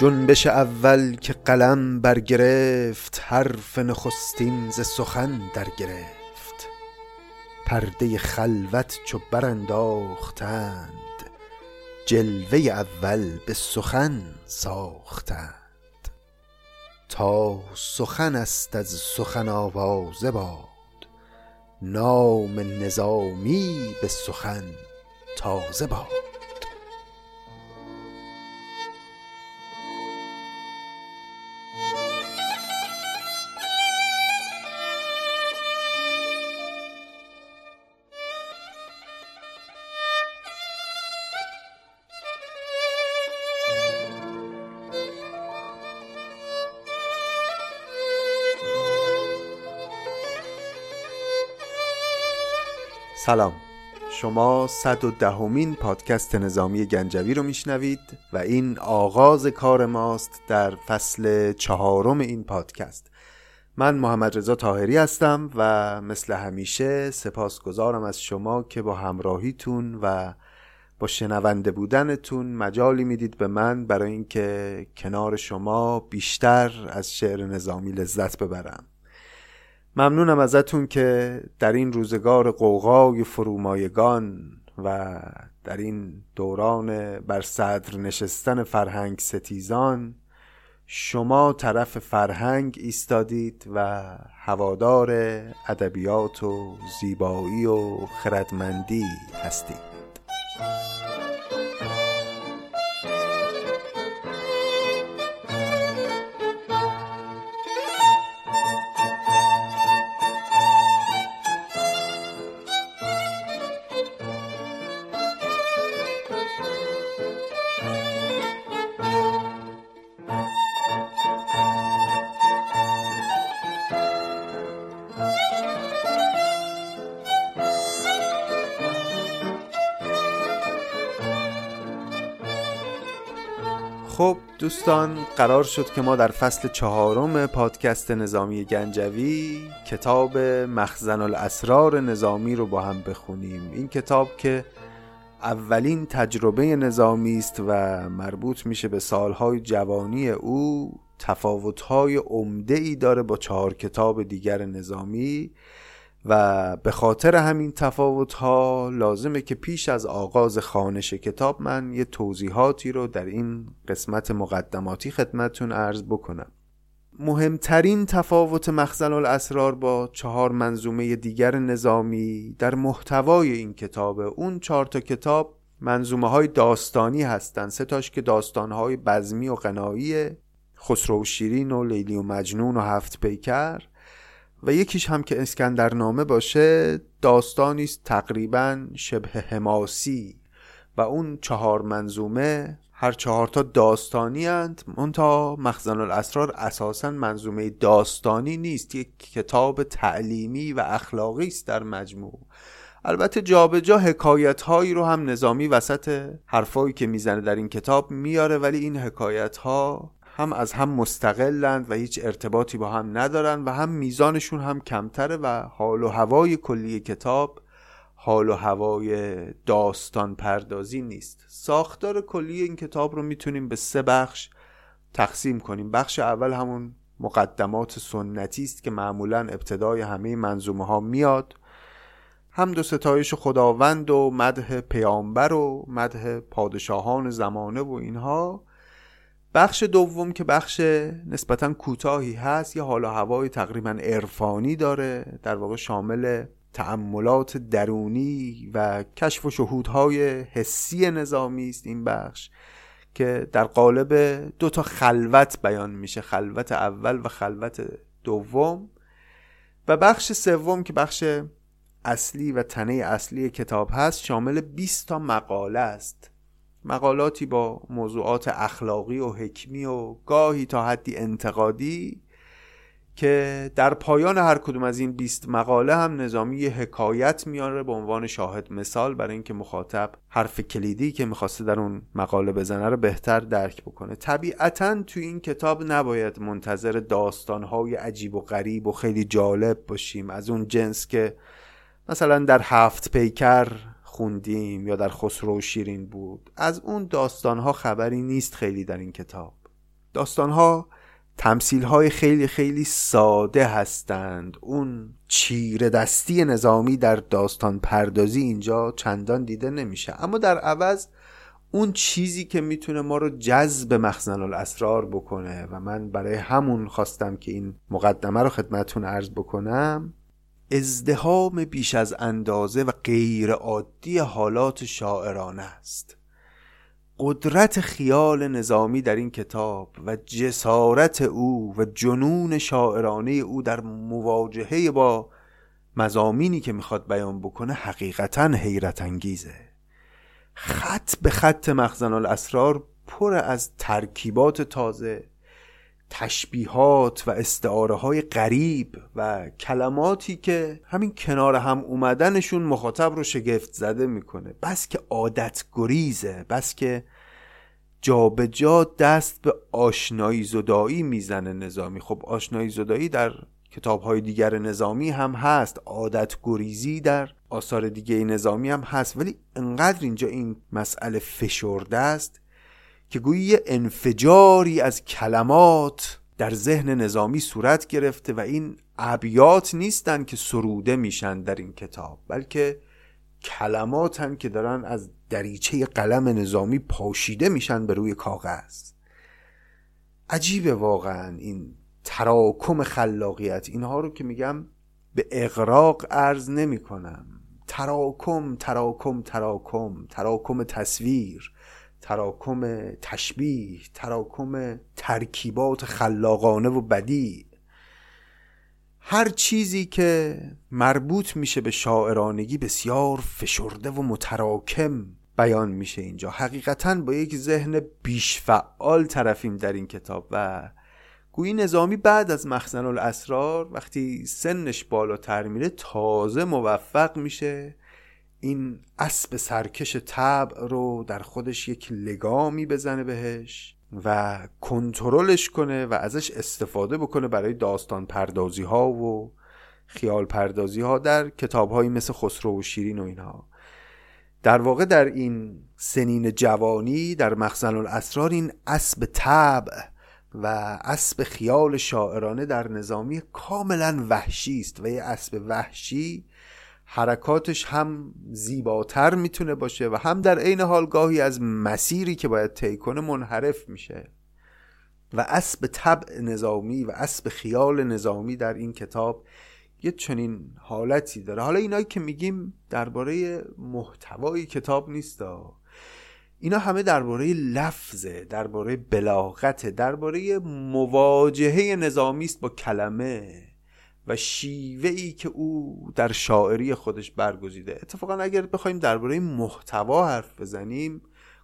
جنبش اول که قلم برگرفت حرف نخستین ز سخن در گرفت پرده خلوت چو برانداختند جلوه اول به سخن ساختند. تا سخن است از سخن آوازه باد نام نظامی به سخن تازه باد. سلام. شما صد و دهمین پادکست نظامی گنجوی رو میشنوید و این آغاز کار ماست در فصل چهارم این پادکست. من محمد رضا تاهری هستم و مثل همیشه سپاسگزارم از شما که با همراهیتون و با شنونده بودنتون مجالی می‌دید به من برای اینکه کنار شما بیشتر از شعر نظامی لذت ببرم. ممنونم ازتون که در این روزگار قوقای فرومایگان و در این دوران بر صدر نشستن فرهنگ ستیزان شما طرف فرهنگ ایستادید و هوادار ادبیات و زیبایی و خردمندی هستید. خب دوستان قرار شد که ما در فصل چهارم پادکست نظامی گنجوی کتاب مخزن الاسرار نظامی رو با هم بخونیم. این کتاب که اولین تجربه نظامی است و مربوط میشه به سالهای جوانی او تفاوتهای عمده ای داره با چهار کتاب دیگر نظامی. و به خاطر همین تفاوت ها لازمه که پیش از آغاز خانش کتاب من یه توضیحاتی رو در این قسمت مقدماتی خدمتون عرض بکنم. مهمترین تفاوت مخزن الاسرار با چهار منظومه دیگر نظامی در محتوای این کتابه اون چهار تا کتاب منظومه های داستانی هستن سه تاش که داستان های بزمی و غنایی خسرو و شیرین و لیلی و مجنون و هفت پیکر. و یکیش هم که اسکندرنامه باشه داستانی است تقریبا شبه حماسی و اون چهار منظومه هر چهارتا داستانی هند منتها مخزن الاسرار اساسا منظومه داستانی نیست یک کتاب تعلیمی و اخلاقی است در مجموع. البته جابجا جا حکایت هایی رو هم نظامی وسط حرفایی که می‌زنه در این کتاب میاره ولی این حکایت ها هم از هم مستقلند و هیچ ارتباطی با هم ندارن و هم میزانشون هم کمتره و حال و هوای کلی کتاب حال و هوای داستان پردازی نیست. ساختار کلی این کتاب رو می‌تونیم به سه بخش تقسیم کنیم. بخش اول همون مقدمات سنتی است که معمولا ابتدای همه منظومه ها میاد. هم دو ستایش خداوند و مده پیامبر و مده پادشاهان زمانه و اینها. بخش دوم که بخش نسبتا کوتاهی هست یه حال و هوای تقریبا عرفانی داره در واقع شامل تأملات درونی و کشف و شهودهای حسی نظامی است این بخش که در قالب دو تا خلوت بیان میشه خلوت اول و خلوت دوم. و بخش سوم که بخش اصلی و تنه اصلی کتاب هست شامل 20 تا مقاله است. مقالاتی با موضوعات اخلاقی و حکمی و گاهی تا حدی انتقادی که در پایان هر کدوم از این 20 مقاله هم نظامی حکایت میاره به عنوان شاهد مثال برای اینکه مخاطب حرف کلیدی که می‌خواسته در اون مقاله بزنه رو بهتر درک بکنه. طبیعتا تو این کتاب نباید منتظر داستانهای عجیب و غریب و خیلی جالب باشیم. از اون جنس که مثلا در هفت پیکر خوندیم یا در خسرو و شیرین بود. از اون داستانها خبری نیست خیلی در این کتاب. داستانها تمثیل های خیلی خیلی ساده هستند. اون چیر دستی نظامی در داستان پردازی اینجا چندان دیده نمیشه. اما در عوض اون چیزی که می‌تونه ما رو جذب مخزن الاسرار بکنه و من برای همون خواستم که این مقدمه رو خدمتون عرض بکنم ازدهام بیش از اندازه و غیر عادی حالات شاعرانه است. قدرت خیال نظامی در این کتاب و جسارت او و جنون شاعرانه او در مواجهه با مزامینی که می‌خواد بیان بکنه حقیقتا حیرت انگیزه. خط به خط مخزن الاسرار پر از ترکیبات تازه تشبیهات و استعاره های غریب و کلماتی که همین کنار هم اومدنشون مخاطب رو شگفت زده می‌کنه. بس که عادت گریزه بس که جابجا جا دست به آشنایی زدایی می‌زنه نظامی. خب آشنایی زدایی در کتاب های دیگر نظامی هم هست. عادت گریزی در آثار دیگه نظامی هم هست. ولی انقدر اینجا این مسئله فشرده است که گویی انفجاری از کلمات در ذهن نظامی صورت گرفته و این ابیات نیستن که سروده میشن در این کتاب بلکه کلمات هم که دارن از دریچه قلم نظامی پاشیده میشن به روی کاغذ. عجیبه واقعا این تراکم خلاقیت. اینها رو که میگم به اقراق ارز نمی کنم تراکم تراکم تراکم تراکم تصویر. تراکم تشبیه تراکم ترکیبات خلاقانه و بدی. هر چیزی که مربوط میشه به شاعرانگی بسیار فشرده و متراکم بیان میشه اینجا. حقیقتا با یک ذهن بیش فعال طرفیم در این کتاب و گویی نظامی بعد از مخزن الاسرار وقتی سنش بالاتر میره تازه موفق میشه. این اسب سرکش طبع رو در خودش یک لگامی بزنه بهش و کنترلش کنه و ازش استفاده بکنه برای داستان پردازی ها و خیال پردازی ها در کتاب هایی مثل خسرو و شیرین و اینها. در واقع در این سنین جوانی در مخزن الاسرار این اسب طبع و اسب خیال شاعرانه در نظامی کاملا وحشی است و یه اسب وحشی حرکاتش هم زیباتر می‌تونه باشه و هم در عین حال گاهی از مسیری که باید طی کنه منحرف میشه. و اسب طبع نظامی و اسب خیال نظامی در این کتاب یه چنین حالتی داره. حالا اینایی که میگیم درباره محتوای کتاب نیست. اینا همه درباره لفظه درباره بلاغت درباره مواجهه نظامی است با کلمه. و شیوه ای که او در شاعری خودش برگزیده. اتفاقا اگر بخوایم درباره محتوا حرف بزنیم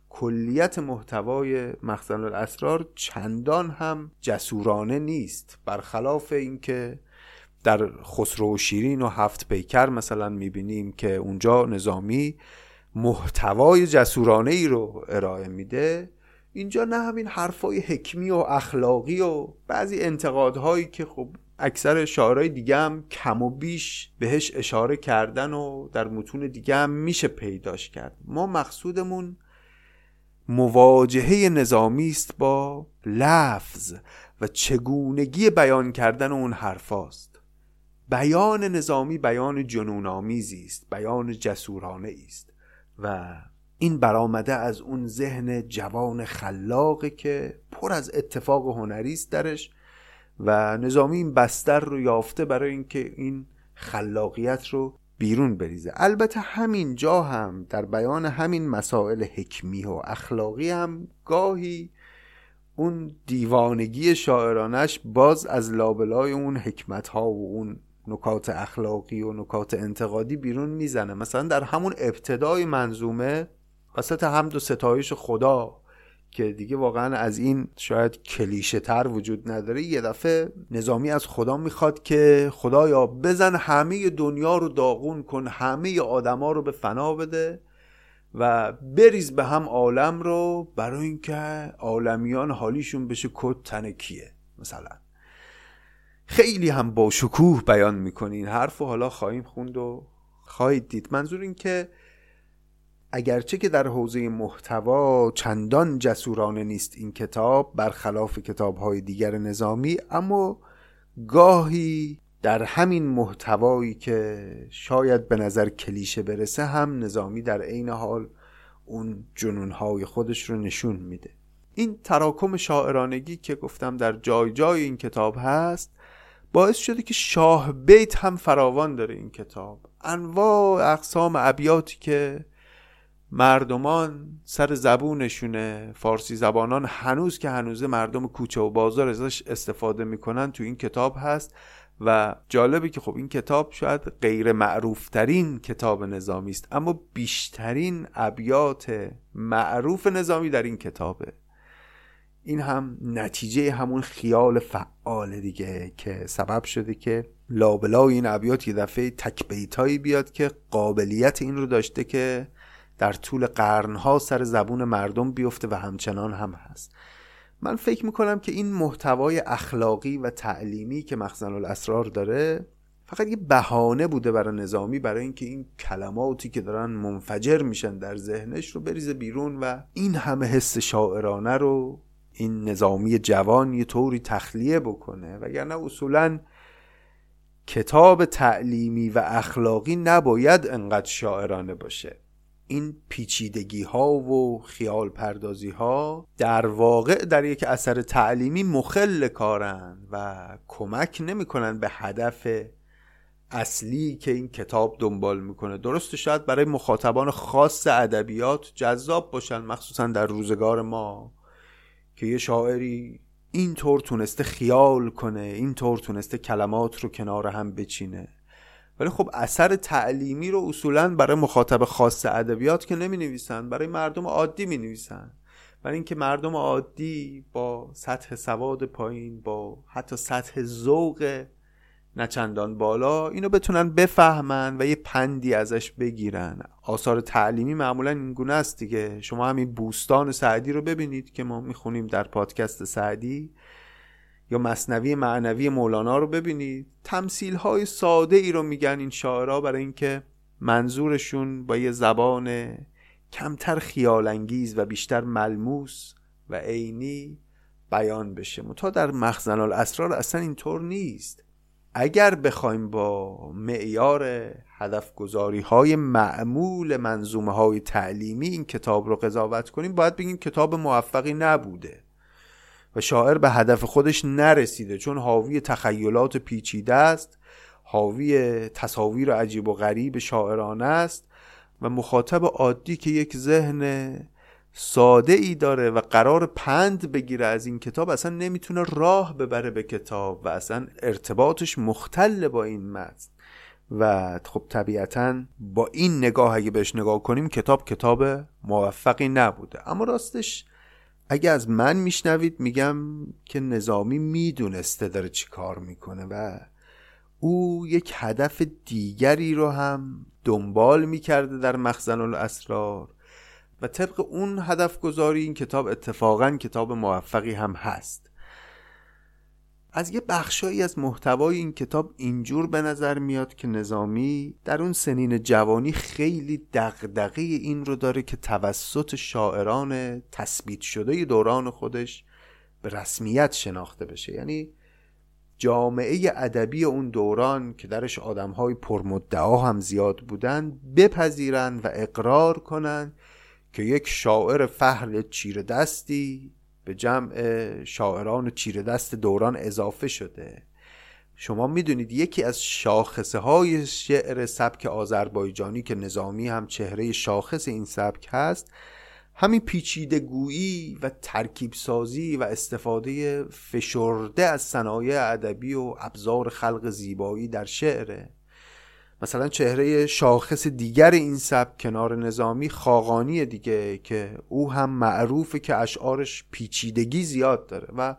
کلیت محتوای مخزن الاسرار چندان هم جسورانه نیست. برخلاف اینکه در خسرو و شیرین و هفت پیکر مثلا می‌بینیم که اونجا نظامی محتوای جسورانه ای رو ارائه میده اینجا نه همین حرفای حکمی و اخلاقی و بعضی انتقادهایی که خب اکثر شاعرای دیگه هم کم و بیش بهش اشاره کردن و در متون دیگه هم میشه پیداش کرد. ما مقصودمون مواجهه نظامی است با لفظ و چگونگی بیان کردن اون حرفاست. بیان نظامی بیان جنون آمیزی است بیان جسورانه است و این برآمده از اون ذهن جوان خلاقه که پر از اتفاق هنری است درش و نظامی این بستر رو یافته برای اینکه این خلاقیت رو بیرون بریزه. البته همین جا هم در بیان همین مسائل حکمی و اخلاقی هم گاهی اون دیوانگی شاعرانش باز از لابلای اون حکمت ها و اون نکات اخلاقی و نکات انتقادی بیرون می‌زنه. مثلا در همون ابتدای منظومه وسط حمد و ستایش خدا که دیگه واقعا از این شاید کلیشه تر وجود نداره. یه دفعه نظامی از خدا می‌خواد که خدایا بزن همه دنیا رو داغون کن همه آدما رو به فنا بده و بریز به هم عالم رو برای اینکه عالمیان حالیشون بشه کد تنکیه مثلا. خیلی هم با شکوه بیان می‌کنین. حرف و حالا خواهیم خوند و خواهید دید. منظور این که اگرچه که در حوزه محتوا چندان جسورانه نیست این کتاب برخلاف کتابهای دیگر نظامی اما گاهی در همین محتوایی که شاید به نظر کلیشه برسه هم نظامی در عین حال اون جنونهای خودش رو نشون میده. این تراکم شاعرانگی که گفتم در جای جای این کتاب هست باعث شده که شاه بیت هم فراوان داره این کتاب. انواع اقسام ابیاتی که مردمان سر زبونشونه. فارسی زبانان هنوز که هنوزه مردم کوچه و بازار ازش استفاده می‌کنن تو این کتاب هست و جالبه که خب این کتاب شاید غیر معروف ترین کتاب نظامی است اما بیشترین ابیات معروف نظامی در این کتابه. این هم نتیجه همون خیال فعال دیگه که سبب شده که لابلای این ابیات یه دفعه تکبیتایی بیاد که قابلیت این رو داشته که در طول قرنها سر زبون مردم بیفته و همچنان هم هست. من فکر می‌کنم که این محتوای اخلاقی و تعلیمی که مخزن الاسرار داره فقط یه بهانه بوده برای نظامی برای اینکه این کلماتی که دارن منفجر میشن در ذهنش رو بریزه بیرون و این همه حس شاعرانه رو این نظامی جوان یه طوری تخلیه بکنه. وگرنه اصولا کتاب تعلیمی و اخلاقی نباید انقدر شاعرانه باشه. این پیچیدگی ها و خیال پردازی ها در واقع در یک اثر تعلیمی مخل کارن و کمک نمی‌کنن به هدف اصلی که این کتاب دنبال می‌کنه. درسته شاید برای مخاطبان خاص ادبیات جذاب باشن مخصوصا در روزگار ما که یه شاعری اینطور تونسته خیال کنه اینطور تونسته کلمات رو کنار هم بچینه. ولی خب اثر تعلیمی رو اصولا برای مخاطب خاص ادبیات که نمی نویسن برای مردم عادی می نویسن برای اینکه مردم عادی با سطح سواد پایین با حتی سطح ذوق نچندان بالا اینو بتونن بفهمن و یه پندی ازش بگیرن. آثار تعلیمی معمولا این گونه است دیگه. شما همین بوستان سعدی رو ببینید که ما می‌خونیم در پادکست سعدی. یا مصنوی معنوی مولانا رو ببینید. تمثیل های ساده ای رو میگن این شاعرها برای اینکه منظورشون با یه زبان کمتر خیالانگیز و بیشتر ملموس و عینی بیان بشه. تا در مخزن الاسرار اصلا اینطور نیست. اگر بخوایم با معیار هدف گذاری های معمول منظومه های تعلیمی این کتاب رو قضاوت کنیم باید بگیم کتاب موفقی نبوده. و شاعر به هدف خودش نرسیده. چون حاوی تخیلات پیچیده است حاوی تصاویر عجیب و غریب شاعرانه است و مخاطب عادی که یک ذهن ساده ای داره و قرار پند بگیره از این کتاب اصلا نمی‌تونه راه ببره به کتاب و اصلا ارتباطش مختل با این متن. و خب طبیعتا با این نگاه اگه بهش نگاه کنیم کتاب کتاب موفقی نبوده. اما راستش اگه از من میشنوید میگم که نظامی می‌دونسته داره چی کار می‌کنه و او یک هدف دیگری رو هم دنبال می‌کرده در مخزن الاسرار و طبق اون هدف گذاری این کتاب اتفاقا کتاب موفقی هم هست. از یه بخشایی از محتوای این کتاب اینجور به نظر میاد که نظامی در اون سنین جوانی خیلی دغدغه این رو داره که توسط شاعران تثبیت شده دوران خودش به رسمیت شناخته بشه. یعنی جامعه ادبی اون دوران که درش آدمهای پرمدعا هم زیاد بودن بپذیرن و اقرار کنن که یک شاعر فهل چیر دستی به جمع شاعران چیر دست دوران اضافه شده. شما می‌دونید یکی از شاخصه های شعر سبک آذربایجانی که نظامی هم چهره شاخص این سبک هست همین پیچیده گویی و ترکیب سازی و استفاده فشرده از صنایع ادبی و ابزار خلق زیبایی در شعره. مثلا چهره شاخص دیگر این سبک کنار نظامی خاقانی دیگه که او هم معروفه که اشعارش پیچیدگی زیاد داره و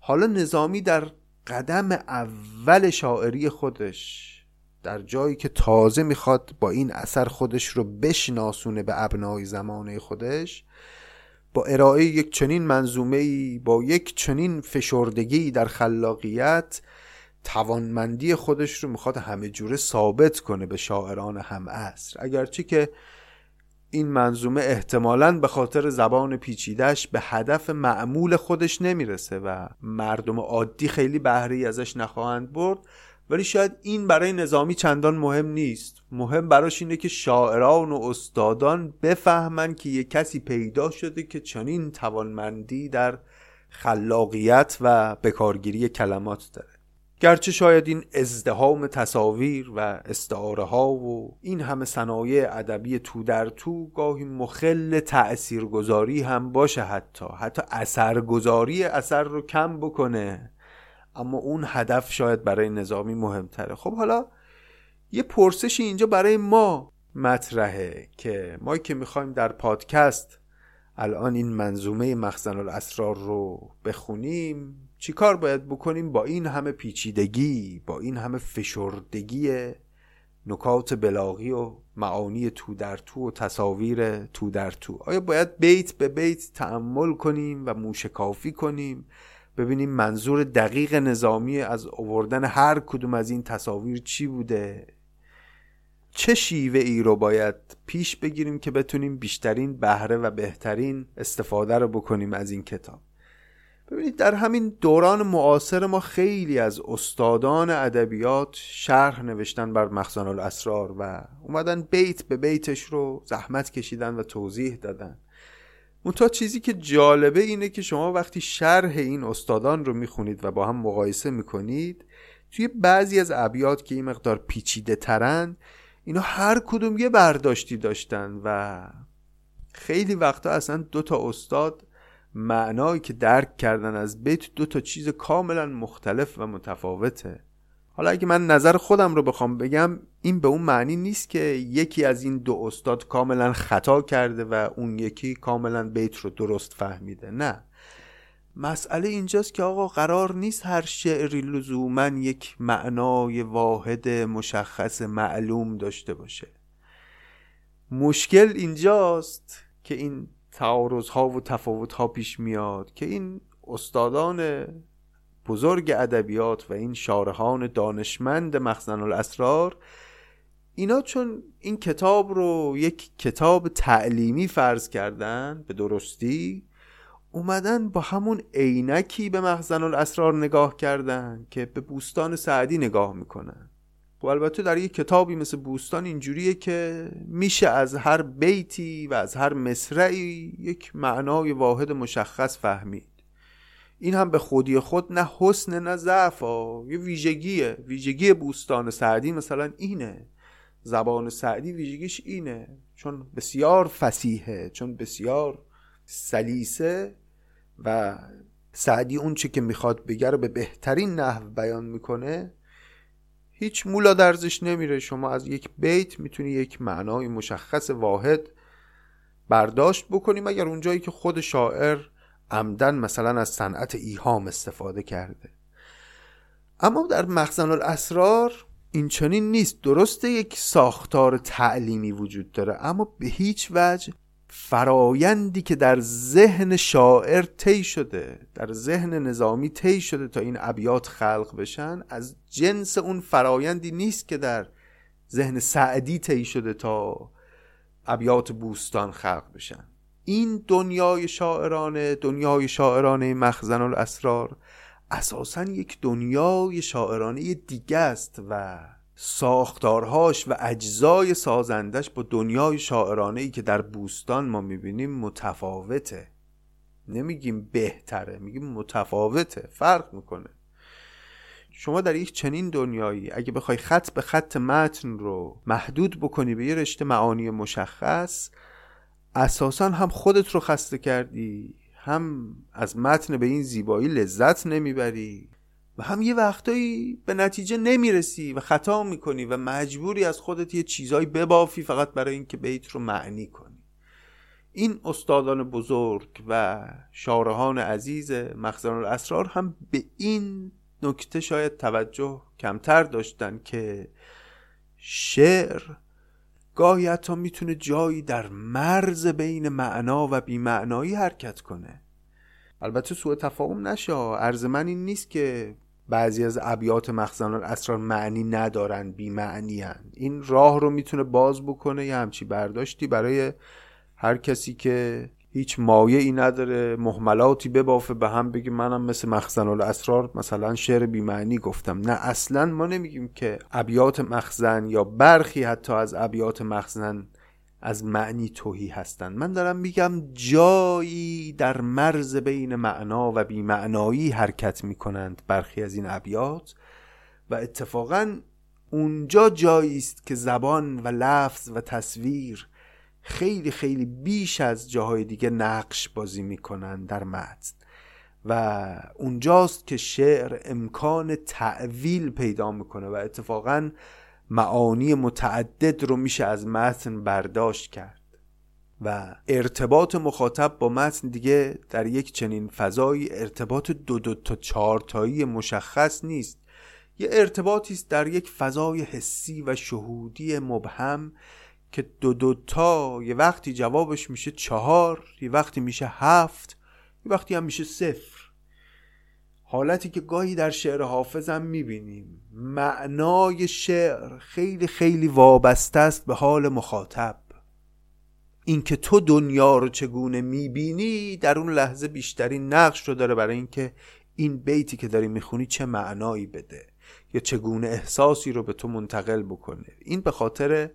حالا نظامی در قدم اول شاعری خودش در جایی که تازه می‌خواد با این اثر خودش رو بشناسونه به ابنای زمانه خودش با ارائه یک چنین منظومه با یک چنین فشردگی در خلاقیت توانمندی خودش رو می‌خواد همه جوره ثابت کنه به شاعران هم اصر اگرچه که این منظومه احتمالا به خاطر زبان پیچیدش به هدف معمول خودش نمی‌رسه و مردم عادی خیلی بهره ازش نخواهند برد ولی شاید این برای نظامی چندان مهم نیست. مهم براش اینه که شاعران و استادان بفهمن که یه کسی پیدا شده که چنین توانمندی در خلاقیت و بکارگیری کلمات داره. گرچه شاید این ازدهام تصاویر و استعاره ها و این همه صنایع ادبی تو در تو گاهی مخل تأثیرگذاری هم باشه حتی حتی اثرگذاری اثر رو کم بکنه. اما اون هدف شاید برای نظامی مهمتره. خب حالا یه پرسشی اینجا برای ما مطرحه که ما که می‌خوایم در پادکست الان این منظومه مخزن الاسرار رو بخونیم چیکار باید بکنیم با این همه پیچیدگی با این همه فشردگی نکات بلاغی و معانی تو در تو و تصاویر تو در تو؟ آیا باید بیت به بیت تعمل کنیم و موشکافی کنیم؟ ببینیم منظور دقیق نظامی از آوردن هر کدوم از این تصاویر چی بوده؟ چه شیوه ای رو باید پیش بگیریم که بتونیم بیشترین بهره و بهترین استفاده رو بکنیم از این کتاب؟ ببینید در همین دوران معاصر ما خیلی از استادان ادبیات شرح نوشتن بر مخزن الاسرار و اومدن بیت به بیتش رو زحمت کشیدن و توضیح دادن. تا چیزی که جالبه اینه که شما وقتی شرح این استادان رو می‌خونید و با هم مقایسه می‌کنید توی بعضی از ابیات که این مقدار پیچیده ترن اینا هر کدوم یه برداشتی داشتن و خیلی وقتا اصلا دو تا استاد معنایی که درک کردن از بیت دو تا چیز کاملا مختلف و متفاوته. حالا اگه من نظر خودم رو بخوام بگم این به اون معنی نیست که یکی از این دو استاد کاملا خطا کرده و اون یکی کاملا بیت رو درست فهمیده. نه. مسئله اینجاست که آقا قرار نیست هر شعری لزوما یک معنای واحد مشخص معلوم داشته باشه. مشکل اینجاست که این تعارض ها و تفاوت ها پیش میاد که این استادان بزرگ ادبیات و این شارهان دانشمند مخزن الاسرار اینا چون این کتاب رو یک کتاب تعلیمی فرض کردن به درستی اومدن با همون عینکی به مخزن الاسرار نگاه کردن که به بوستان سعدی نگاه می‌کنن. خب البته در یک کتابی مثل بوستان اینجوریه که میشه از هر بیتی و از هر مصرعی یک معنای واحد مشخص فهمید. این هم به خودی خود نه حسن نه ضعف یه ویژگیه. ویژگی بوستان سعدی مثلا اینه. زبان سعدی ویژگیش اینه. چون بسیار فسیحه چون بسیار سلیسه و سعدی اون چه که می‌خواد بگه رو به بهترین نحو بیان می‌کنه هیچ مولا درزش نمیره. شما از یک بیت می‌تونی یک معنای مشخص واحد برداشت بکنی مگر اونجایی که خود شاعر عمدن مثلا از صنعت ایهام استفاده کرده. اما در مخزن الاسرار این چنین نیست. درسته یک ساختار تعلیمی وجود داره اما به هیچ وجه فرایندی که در ذهن شاعر طی شده در ذهن نظامی طی شده تا این ابیات خلق بشن از جنس اون فرایندی نیست که در ذهن سعدی طی شده تا ابیات بوستان خلق بشن. این دنیای شاعرانه دنیای شاعرانه مخزن الاسرار اساسا یک دنیای شاعرانه دیگه است و ساختارهاش و اجزای سازندش با دنیای شاعرانه ای که در بوستان ما می‌بینیم متفاوته. نمیگیم بهتره میگیم متفاوته. فرق می‌کنه. شما در یک چنین دنیایی اگه بخوای خط به خط متن رو محدود بکنی به یه رشته معانی مشخص اساسا هم خودت رو خسته کردی هم از متن به این زیبایی لذت نمی‌بری. و هم یه وقتایی به نتیجه نمی‌رسی و خطا می‌کنی و مجبوری از خودت یه چیزایی ببافی فقط برای اینکه بیت رو معنی کنی. این استادان بزرگ و شارهان عزیز مخزن الاسرار هم به این نکته شاید توجه کمتر داشتن که شعر گاهی حتی می‌تونه جایی در مرز بین معنا و بیمعنایی حرکت کنه. البته سوء تفاهم نشه عرض من این نیست که بعضی از ابیات مخزن الاسرار معنی ندارن بی معنی این راه رو می‌تونه باز بکنه یه همچی برداشتی برای هر کسی که هیچ مایه ای نداره محملاتی ببافه به هم بگه منم مثل مخزن الاسرار مثلا شعر بیمعنی گفتم. نه اصلا ما نمیگیم که ابیات مخزن یا برخی حتی از ابیات مخزن از معنی توهی هستند. من دارم میگم جایی در مرز بین معنا و بیمعنایی حرکت می‌کنند برخی از این ابیات و اتفاقا اونجا جایی است که زبان و لفظ و تصویر خیلی خیلی بیش از جاهای دیگه نقش بازی می‌کنن در متن. و اونجاست که شعر امکان تعویل پیدا می‌کنه و اتفاقا معانی متعدد رو میشه از متن برداشت کرد و ارتباط مخاطب با متن دیگه در یک چنین فضایی ارتباط دو دو تا چهارتایی مشخص نیست. یه ارتباطی است در یک فضای حسی و شهودی مبهم که دو دو تا یه وقتی جوابش میشه چهار یه وقتی میشه هفت یه وقتی هم میشه صفر. حالتی که گاهی در شعر حافظم می‌بینیم. معنای شعر خیلی خیلی وابسته است به حال مخاطب. اینکه تو دنیا رو چگونه می‌بینی در اون لحظه بیشترین نقش رو داره برای اینکه این بیتی که داری می‌خونی چه معنایی بده؟ یا چگونه احساسی رو به تو منتقل بکنه؟ این به خاطر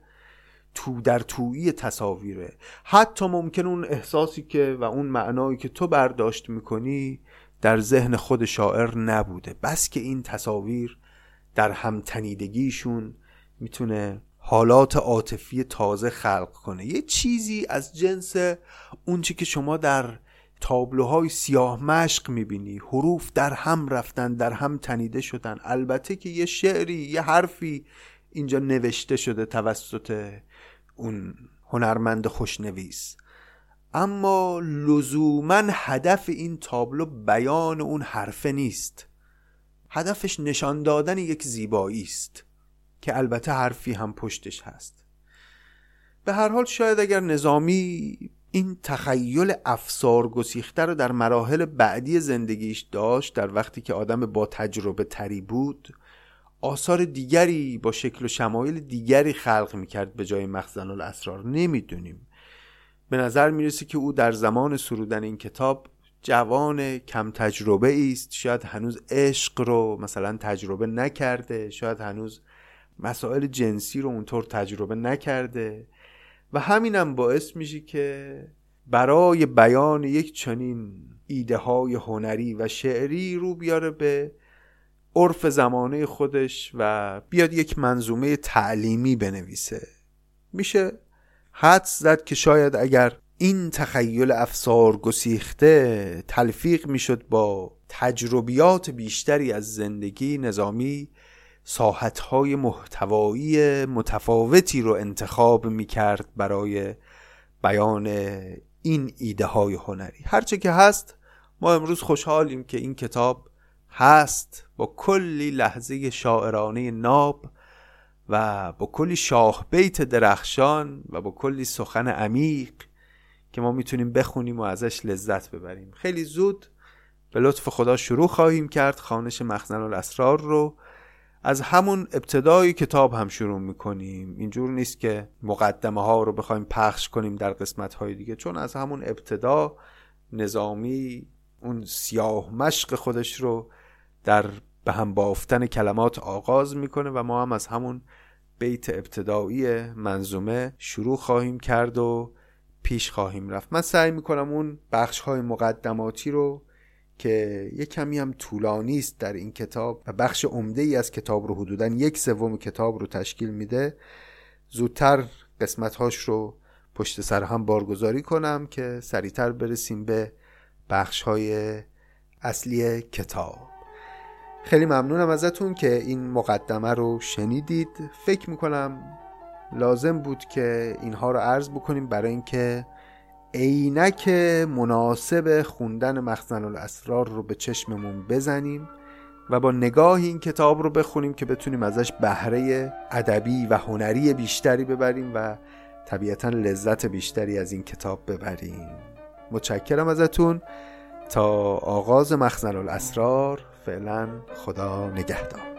تو در تویی تصاویره. حتی ممکن اون احساسی که و اون معنایی که تو برداشت می‌کنی در ذهن خود شاعر نبوده. بس که این تصاویر در همتنیدگیشون می‌تونه حالات عاطفی تازه خلق کنه. یه چیزی از جنس اونچه که شما در تابلوهای سیاه مشق می‌بینی حروف در هم رفتن در هم تنیده شدن. البته که یه شعری یه حرفی اینجا نوشته شده توسط اون هنرمند خوشنویس. اما لزوما هدف این تابلو بیان اون حرفه نیست. هدفش نشان دادن یک زیبایی است که البته حرفی هم پشتش هست. به هر حال شاید اگر نظامی این تخیل افسار گسیخته رو در مراحل بعدی زندگیش داشت در وقتی که آدم با تجربه تری بود آثار دیگری با شکل و شمایل دیگری خلق می‌کرد به جای مخزن الاسرار. نمی‌دونیم. به نظر می‌رسه که او در زمان سرودن این کتاب جوان کم تجربه است. شاید هنوز عشق رو مثلا تجربه نکرده شاید هنوز مسائل جنسی رو اونطور تجربه نکرده و همینم باعث میشه که برای بیان یک چنین ایده های هنری و شعری رو بیاره به عرف زمانه خودش و بیاد یک منظومه تعلیمی بنویسه. میشه حد زد که شاید اگر این تخیل افسار گسیخته تلفیق می‌شد با تجربیات بیشتری از زندگی نظامی ساحتهای محتوایی متفاوتی رو انتخاب می‌کرد برای بیان این ایده های هنری. هرچه که هست ما امروز خوشحالیم که این کتاب هست. با کلی لحظه شاعرانه ناب و با کلی شاه بیت درخشان و با کلی سخن عمیق که ما می‌تونیم بخونیم و ازش لذت ببریم. خیلی زود به لطف خدا شروع خواهیم کرد خانش مخزن الاسرار رو. از همون ابتدای کتاب هم شروع می‌کنیم. اینجور نیست که مقدمه ها رو بخوایم پخش کنیم در قسمت های دیگه چون از همون ابتدا نظامی اون سیاه مشق خودش رو در به هم بافتن کلمات آغاز می‌کنه و ما هم از همون بیت ابتدایی منظومه شروع خواهیم کرد و پیش خواهیم رفت. من سعی می‌کنم اون بخش های مقدماتی رو که یک کمی هم طولانی است در این کتاب و بخش عمده ای از کتاب رو حدودا یک سوم کتاب رو تشکیل میده زودتر قسمت هاش رو پشت سر هم بارگذاری کنم که سریعتر برسیم به بخش های اصلی کتاب. خیلی ممنونم ازتون که این مقدمه رو شنیدید. فکر می‌کنم لازم بود که اینها رو عرض بکنیم برای اینکه عینک مناسب خوندن مخزن الاسرار رو به چشممون بزنیم و با نگاه این کتاب رو بخونیم که بتونیم ازش بهره ادبی و هنری بیشتری ببریم و طبیعتا لذت بیشتری از این کتاب ببریم. متشکرم ازتون. تا آغاز مخزن الاسرار فعلا خدا نگهدار.